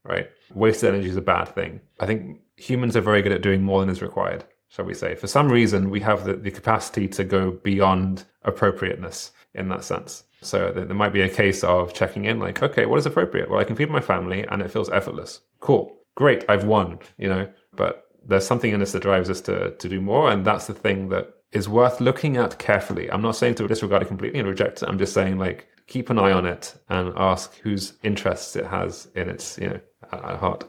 Right? Wasted energy is a bad thing. I think humans are very good at doing more than is required, shall we say. For some reason, we have the, the capacity to go beyond appropriateness in that sense. So there might be a case of checking in, like, okay, what is appropriate? Well, I can feed my family and it feels effortless. Cool. Great. I've won, you know, but there's something in us that drives us to, to do more. And that's the thing that is worth looking at carefully. I'm not saying to disregard it completely and reject it. I'm just saying, like, keep an eye on it and ask whose interests it has in its, you know, at heart.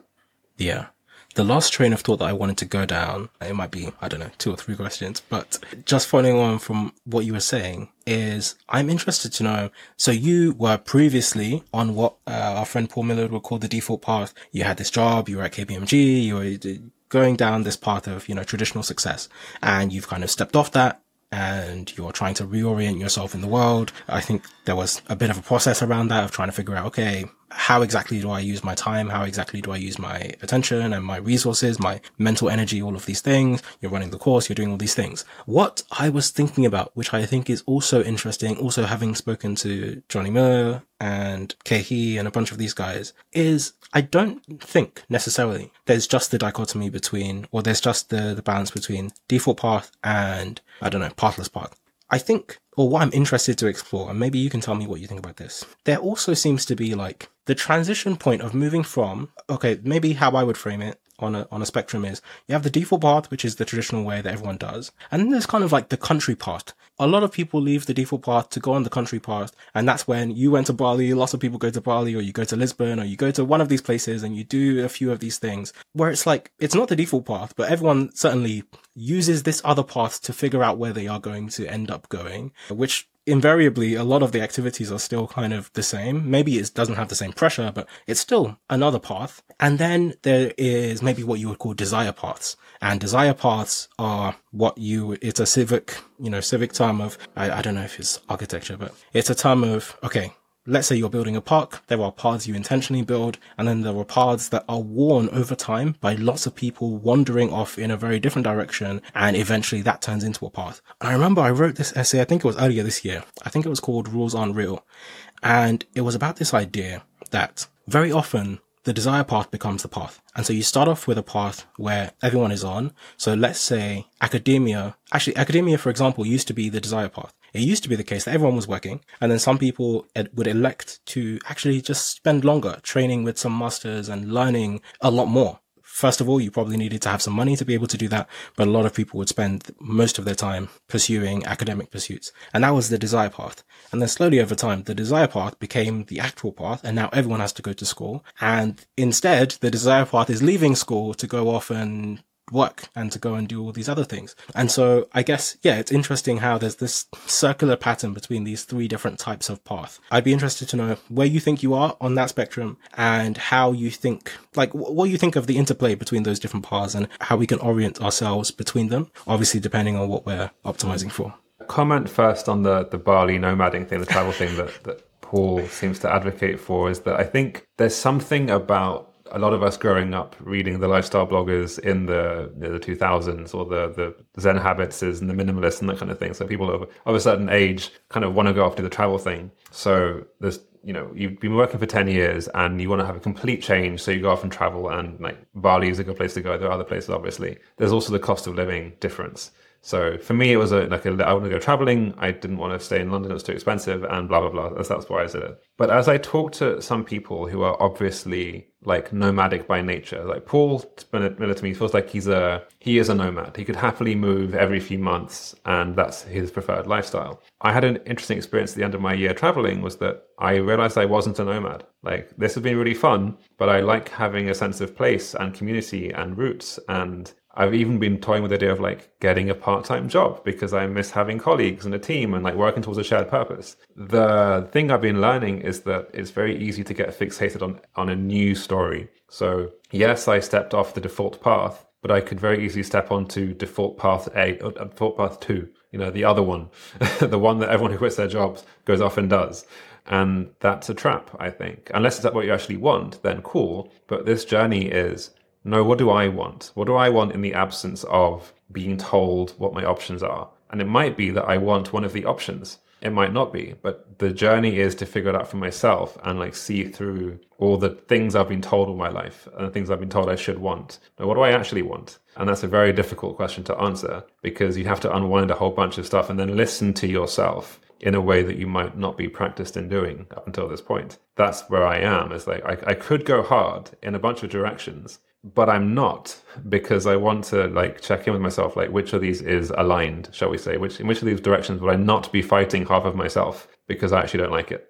Yeah the last train of thought that I wanted to go down, it might be, I don't know, two or three questions, but just following on from what you were saying is I'm interested to know. So you were previously on what uh, our friend Paul Millerd would call the default path. You had this job, you were at KPMG, you were going down this path of, you know, traditional success and you've kind of stepped off that and you're trying to reorient yourself in the world. I think there was a bit of a process around that of trying to figure out, okay, how exactly do I use my time? How exactly do I use my attention and my resources, my mental energy, all of these things? You're running the course, you're doing all these things. What I was thinking about, which I think is also interesting, also having spoken to Jonny Miller and Khe Hy and a bunch of these guys, is I don't think necessarily there's just the dichotomy between, or there's just the, the balance between default path and, I don't know, pathless path. I think, or what I'm interested to explore, and maybe you can tell me what you think about this. There also seems to be like the transition point of moving from, okay, maybe how I would frame it on a, on a spectrum is you have the default path, which is the traditional way that everyone does. And then there's kind of like the country path. A lot of people leave the default path to go on the country path. And that's when you went to Bali. Lots of people go to Bali or you go to Lisbon or you go to one of these places and you do a few of these things where it's like, it's not the default path, but everyone certainly uses this other path to figure out where they are going to end up going, which invariably a lot of the activities are still kind of the same. Maybe it doesn't have the same pressure, but it's still another path. And then there is maybe what you would call desire paths. And desire paths are what you, it's a civic, you know, civic term of, I, I don't know if it's architecture, but it's a term of, okay, let's say you're building a park, there are paths you intentionally build, and then there are paths that are worn over time by lots of people wandering off in a very different direction, and eventually that turns into a path. And I remember I wrote this essay, I think it was earlier this year. I think it was called Rules Aren't Real. And it was about this idea that very often the desire path becomes the path. And so you start off with a path where everyone is on. So let's say academia, actually academia, for example, used to be the desire path. It used to be the case that everyone was working, and then some people would elect to actually just spend longer training with some masters and learning a lot more. First of all, you probably needed to have some money to be able to do that, but a lot of people would spend most of their time pursuing academic pursuits. And that was the desire path. And then slowly over time, the desire path became the actual path, and now everyone has to go to school. And instead, the desire path is leaving school to go off and work and to go and do all these other things. And so I guess, yeah, it's interesting how there's this circular pattern between these three different types of path. I'd be interested to know where you think you are on that spectrum and how you think, like, what you think of the interplay between those different paths and how we can orient ourselves between them, obviously depending on what we're optimizing for. Comment first on the, the Bali nomading thing, the travel thing that, that Paul seems to advocate for is that I think there's something about a lot of us growing up reading the lifestyle bloggers in the you know, the 2000s or the the Zen habits and the minimalists and that kind of thing. So people of, of a certain age kind of want to go to the travel thing. So there's you know you've been working for 10 years and you want to have a complete change so you go off and travel and like bali is a good place to go there are other places obviously there's also the cost of living difference so for me, it was a, like a, I want to go traveling. I didn't want to stay in London; it was too expensive, and blah blah blah. That's, why I did it. But as I talked to some people who are obviously like nomadic by nature, like Paul Millerd to me feels like he's a he is a nomad. He could happily move every few months, and that's his preferred lifestyle. I had an interesting experience at the end of my year traveling. Was that I realized I wasn't a nomad. Like this has been really fun, but I like having a sense of place and community and roots and I've even been toying with the idea of like getting a part-time job because I miss having colleagues and a team and like working towards a shared purpose. The thing I've been learning is that it's very easy to get fixated on on a new story. So yes, I stepped off the default path, but I could very easily step onto default path A, or uh, default path two. You know, the other one, <laughs> the one that everyone who quits their jobs goes off and does. And that's a trap, I think. Unless it's what you actually want, then cool. But this journey is no, what do I want? What do I want in the absence of being told what my options are? And it might be that I want one of the options. It might not be, but the journey is to figure it out for myself and like see through all the things I've been told all my life and the things I've been told I should want. Now, what do I actually want? And that's a very difficult question to answer because you have to unwind a whole bunch of stuff and then listen to yourself in a way that you might not be practiced in doing up until this point. That's where I am. Is like I, I could go hard in a bunch of directions, but I'm not because I want to like check in with myself, like which of these is aligned, shall we say? Which in which of these directions would I not be fighting half of myself because I actually don't like it?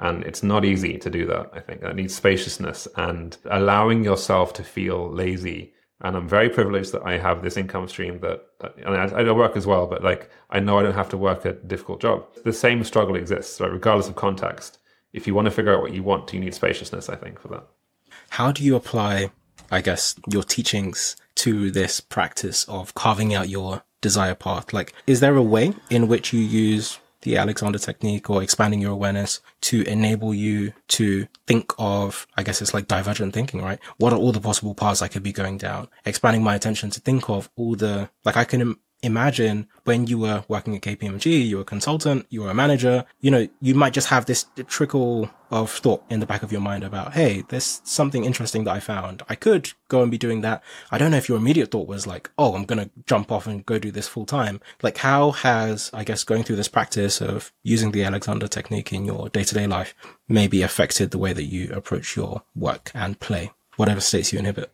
And it's not easy to do that. I think that needs spaciousness and allowing yourself to feel lazy. And I'm very privileged that I have this income stream that, and I, I don't work as well, but like I know I don't have to work a difficult job. The same struggle exists, right? Regardless of context. If you want to figure out what you want, you need spaciousness, I think, for that. How do you apply I guess, your teachings to this practice of carving out your desire path? Like, is there a way in which you use the Alexander technique or expanding your awareness to enable you to think of, I guess it's like divergent thinking, right? What are all the possible paths I could be going down? Expanding my attention to think of all the, like I can imagine when you were working at KPMG, you were a consultant, you were a manager, you know, you might just have this trickle of thought in the back of your mind about, hey, there's something interesting that I found. I could go and be doing that. I don't know if your immediate thought was like, oh, I'm going to jump off and go do this full time. Like, how has, I guess, going through this practice of using the Alexander technique in your day to day life maybe affected the way that you approach your work and play, whatever states you inhibit?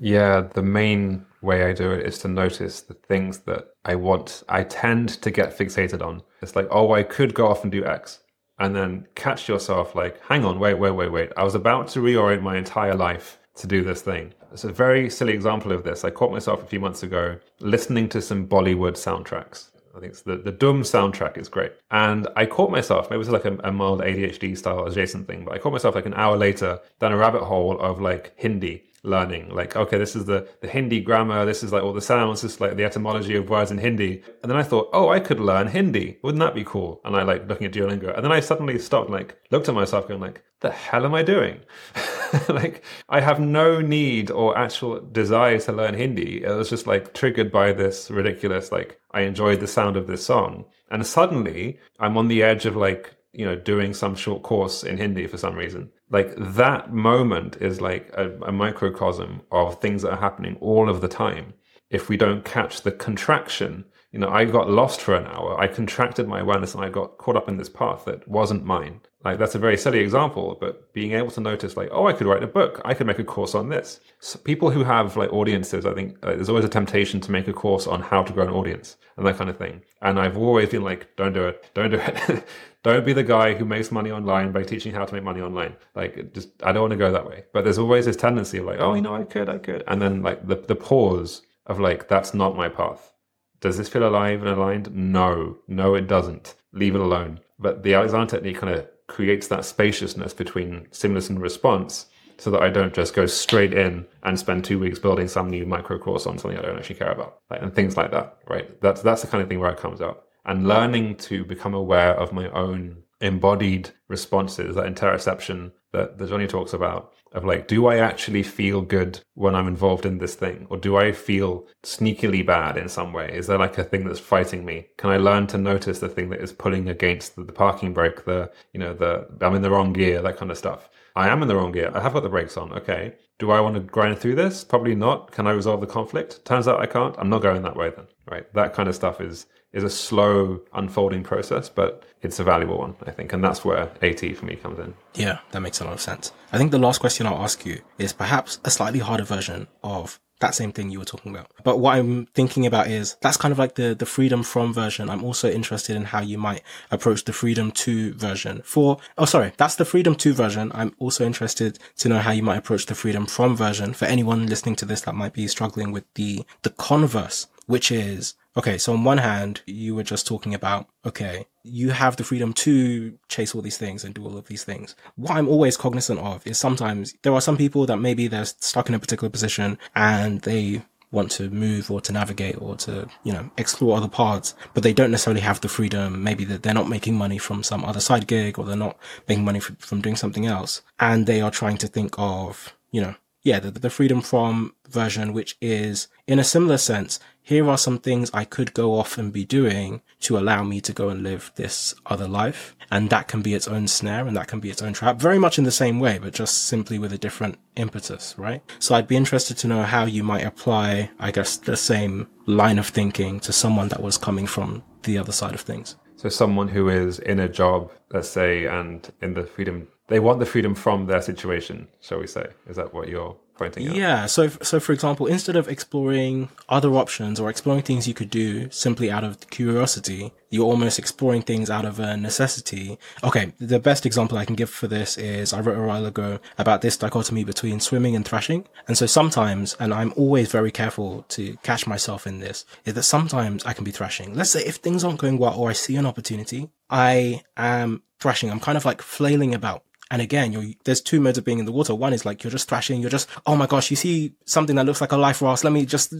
Yeah, the main way I do it is to notice the things that I want. I tend to get fixated on. It's like, oh, I could go off and do X. And then catch yourself like, hang on, wait, wait, wait, wait. I was about to reorient my entire life to do this thing. It's a very silly example of this. I caught myself a few months ago listening to some Bollywood soundtracks. I think it's the, the Dhoom soundtrack is great. And I caught myself, maybe it was like a, a, mild ADHD style adjacent thing, but I caught myself like an hour later down a rabbit hole of like Hindi learning. Like, okay, this is the, the Hindi grammar, this is like all the sounds, this is like the etymology of words in Hindi. And then I thought, oh, I could learn Hindi. Wouldn't that be cool? And I like looking at Duolingo. And then I suddenly stopped, like, looked at myself going like, the hell am I doing? <laughs> like, I have no need or actual desire to learn Hindi. It was just like triggered by this ridiculous, like, I enjoyed the sound of this song. And suddenly I'm on the edge of like, you know, doing some short course in Hindi for some reason like that moment is like a, a, microcosm of things that are happening all of the time. If we don't catch the contraction you know i got lost for an hour. I contracted my awareness and i got caught up in this path that wasn't mine like that's a very silly example but being able to notice like oh i could write a book i could make a course on this so people who have like audiences i think there's always a temptation to make a course on how to grow an audience and that kind of thing and i've always been like don't do it don't do it <laughs> Don't be the guy who makes money online by teaching how to make money online. Like, just I don't want to go that way. But there's always this tendency of like, oh, you know, I could, I could, and then like the the pause of like, that's not my path. Does this feel alive and aligned? No, no, it doesn't. Leave it alone. But the Alexander technique kind of creates that spaciousness between stimulus and response so that I don't just go straight in and spend two weeks building some new micro course on something I don't actually care about, like, and things like that. Right? That's that's the kind of thing where it comes up. and learning to become aware of my own embodied responses, that interoception that, that Jonny talks about of like, do I actually feel good when I'm involved in this thing? Or do I feel sneakily bad in some way? Is there like a thing that's fighting me? Can I learn to notice the thing that is pulling against the, the parking brake, the, you know, the, I'm in the wrong gear, that kind of stuff? I am in the wrong gear. I have got the brakes on. Okay. Do I want to grind through this? Probably not. Can I resolve the conflict? Turns out I can't. I'm not going that way then. Right. That kind of stuff is is a slow unfolding process, but it's a valuable one, I think. And that's where AT for me comes in. Yeah, that makes a lot of sense. I think the last question I'll ask you is perhaps a slightly harder version of that same thing you were talking about. But what I'm thinking about is that's kind of like the, the freedom from version. I'm also interested in how you might approach the freedom to version for, oh, sorry, that's the freedom to version. I'm also interested to know how you might approach the freedom from version for anyone listening to this that might be struggling with the, the converse, which is Okay, so on one hand, you were just talking about, okay, you have the freedom to chase all these things and do all of these things. What I'm always cognizant of is sometimes there are some people that maybe they're stuck in a particular position and they want to move or to navigate or to, you know, explore other paths, but they don't necessarily have the freedom. Maybe that they're not making money from some other side gig or they're not making money from doing something else. And they are trying to think of, you know, yeah, the, the freedom from version, which is in a similar sense, here are some things I could go off and be doing to allow me to go and live this other life. And that can be its own snare and that can be its own trap, very much in the same way, but just simply with a different impetus, right? So I'd be interested to know how you might apply, I guess, the same line of thinking to someone that was coming from the other side of things. So someone who is in a job, let's say, and in the freedom, they want the freedom from their situation, shall we say? Is that what you're pointing out. Yeah. So, so for example, instead of exploring other options or exploring things you could do simply out of curiosity, you're almost exploring things out of a necessity. Okay. The best example I can give for this is I wrote a while ago about this dichotomy between swimming and thrashing. And so sometimes, and I'm always very careful to catch myself in this, is that sometimes I can be thrashing. Let's say if things aren't going well or I see an opportunity, I am thrashing. I'm kind of like flailing about and again, there's two modes of being in the water. One is like you're just thrashing, you're just, oh my gosh, you see something that looks like a life raft. Let me just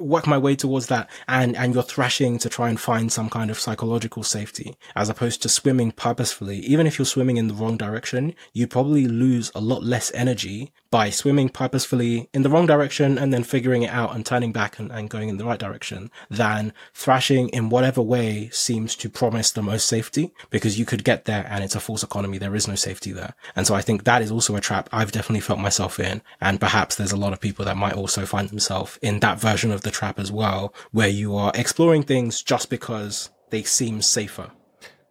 work my way towards that and and you're thrashing to try and find some kind of psychological safety as opposed to swimming purposefully even if you're swimming in the wrong direction you probably lose a lot less energy by swimming purposefully in the wrong direction and then figuring it out and turning back and, and going in the right direction than thrashing in whatever way seems to promise the most safety because you could get there and it's a false economy there is no safety there and so i think that is also a trap i've definitely felt myself in and perhaps there's a lot of people that might also find themselves in that version of the trap as well, where you are exploring things just because they seem safer.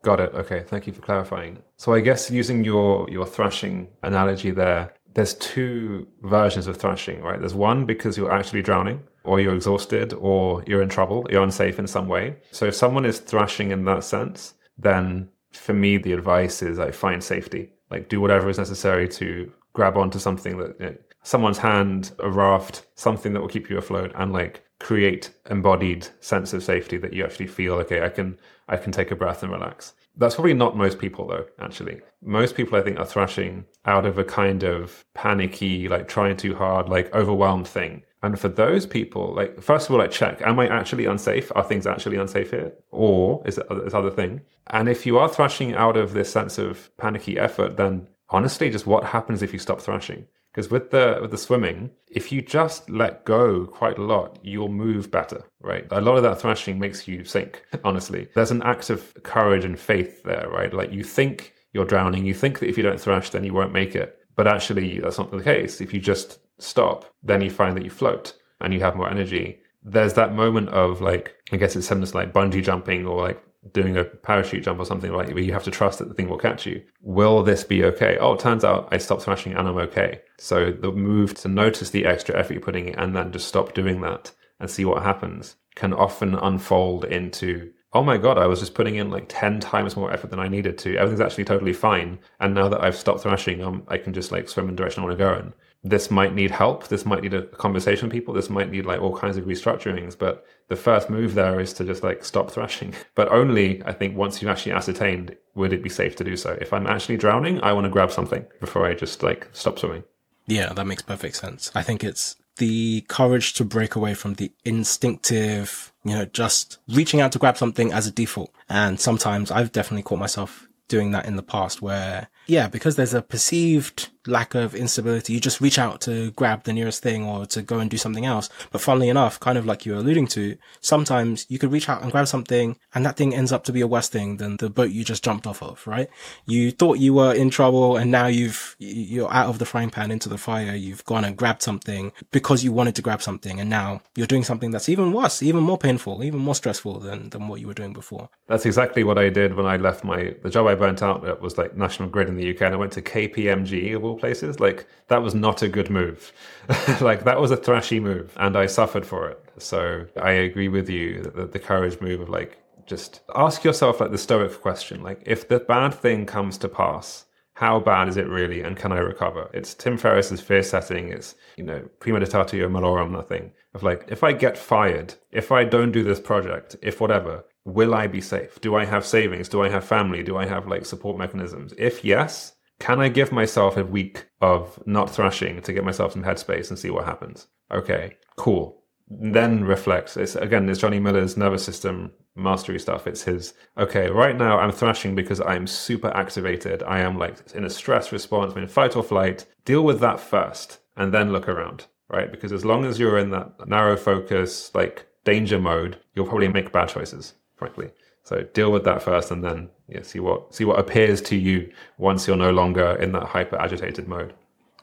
Got it. Okay, thank you for clarifying. So I guess using your your thrashing analogy there, there's two versions of thrashing, right? There's one because you're actually drowning, or you're exhausted, or you're in trouble, you're unsafe in some way. So if someone is thrashing in that sense, then for me the advice is I find safety. Like do whatever is necessary to grab onto something that you know, someone's hand, a raft, something that will keep you afloat, and like create embodied sense of safety that you actually feel okay i can i can take a breath and relax that's probably not most people though actually. Most people i think are thrashing out of a kind of panicky like trying too hard like overwhelmed thing. And for those people like first of all like check am i actually unsafe? Are things actually unsafe here? Or is it this other thing? And if you are thrashing out of this sense of panicky effort then honestly just what happens if you stop thrashing because with the with the swimming, if you just let go quite a lot, you'll move better, right? A lot of that thrashing makes you sink. <laughs> Honestly, there's an act of courage and faith there, right? Like you think you're drowning, you think that if you don't thrash, then you won't make it, but actually that's not the case. If you just stop, then you find that you float and you have more energy. There's that moment of like, I guess it's similar to like bungee jumping or like doing a parachute jump or something like where you have to trust that the thing will catch you. Will this be okay? Oh, it turns out I stopped thrashing and I'm okay. So the move to notice the extra effort you're putting in and then just stop doing that and see what happens can often unfold into oh my god, I was just putting in like 10 times more effort than I needed to. Everything's actually totally fine. And now that I've stopped thrashing, um, I can just like swim in the direction I want to go in this might need help. This might need a conversation with people. This might need like all kinds of restructurings. But the first move there is to just like stop thrashing. <laughs> But only, I think, once you've actually ascertained, would it be safe to do so? If I'm actually drowning, I want to grab something before I just like stop swimming. Yeah, that makes perfect sense. I think it's the courage to break away from the instinctive, you know, just reaching out to grab something as a default. And sometimes I've definitely caught myself doing that in the past where, yeah, because there's a perceived lack of instability, you just reach out to grab the nearest thing or to go and do something else. But funnily enough, kind of like you were alluding to, sometimes you could reach out and grab something and that thing ends up to be a worse thing than the boat you just jumped off of, right? You thought you were in trouble and now you've, you're out of the frying pan into the fire. You've gone and grabbed something because you wanted to grab something and now you're doing something that's even worse, even more painful, even more stressful than, than what you were doing before. That's exactly what I did when I left my, the job I burnt out at was like National Grid in the UK and I went to KPMG of all places. Like that was not a good move. <laughs> like that was a thrashy move and I suffered for it. So I agree with you that the, courage move of like, just ask yourself like the stoic question like if the bad thing comes to pass how bad is it really and can I recover? It's Tim Ferriss's fear setting. It's, you know, premeditatio malorum, nothing. Of like, if I get fired, if I don't do this project, if whatever, will I be safe? Do I have savings? Do I have family? Do I have like support mechanisms? If yes, can I give myself a week of not thrashing to get myself some headspace and see what happens? Okay, cool then reflects. It's again, it's Jonny Miller's nervous system mastery stuff. It's his okay, right now I'm thrashing because I'm super activated. I am like in a stress response, I'm in fight or flight. Deal with that first and then look around, right? Because as long as you're in that narrow focus, like danger mode, you'll probably make bad choices, frankly. So deal with that first and then yeah, see what see what appears to you once you're no longer in that hyper agitated mode.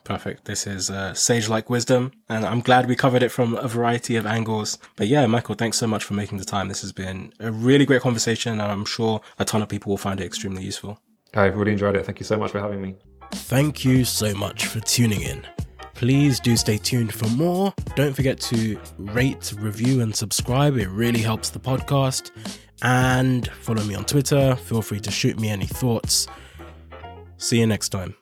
Perfect. This is uh, sage like wisdom, and I'm glad we covered it from a variety of angles. But yeah, Michael, thanks so much for making the time. This has been a really great conversation, and I'm sure a ton of people will find it extremely useful. I've really enjoyed it. Thank you so much for having me. Thank you so much for tuning in. Please do stay tuned for more. Don't forget to rate, review, and subscribe. It really helps the podcast. And follow me on Twitter. Feel free to shoot me any thoughts. See you next time.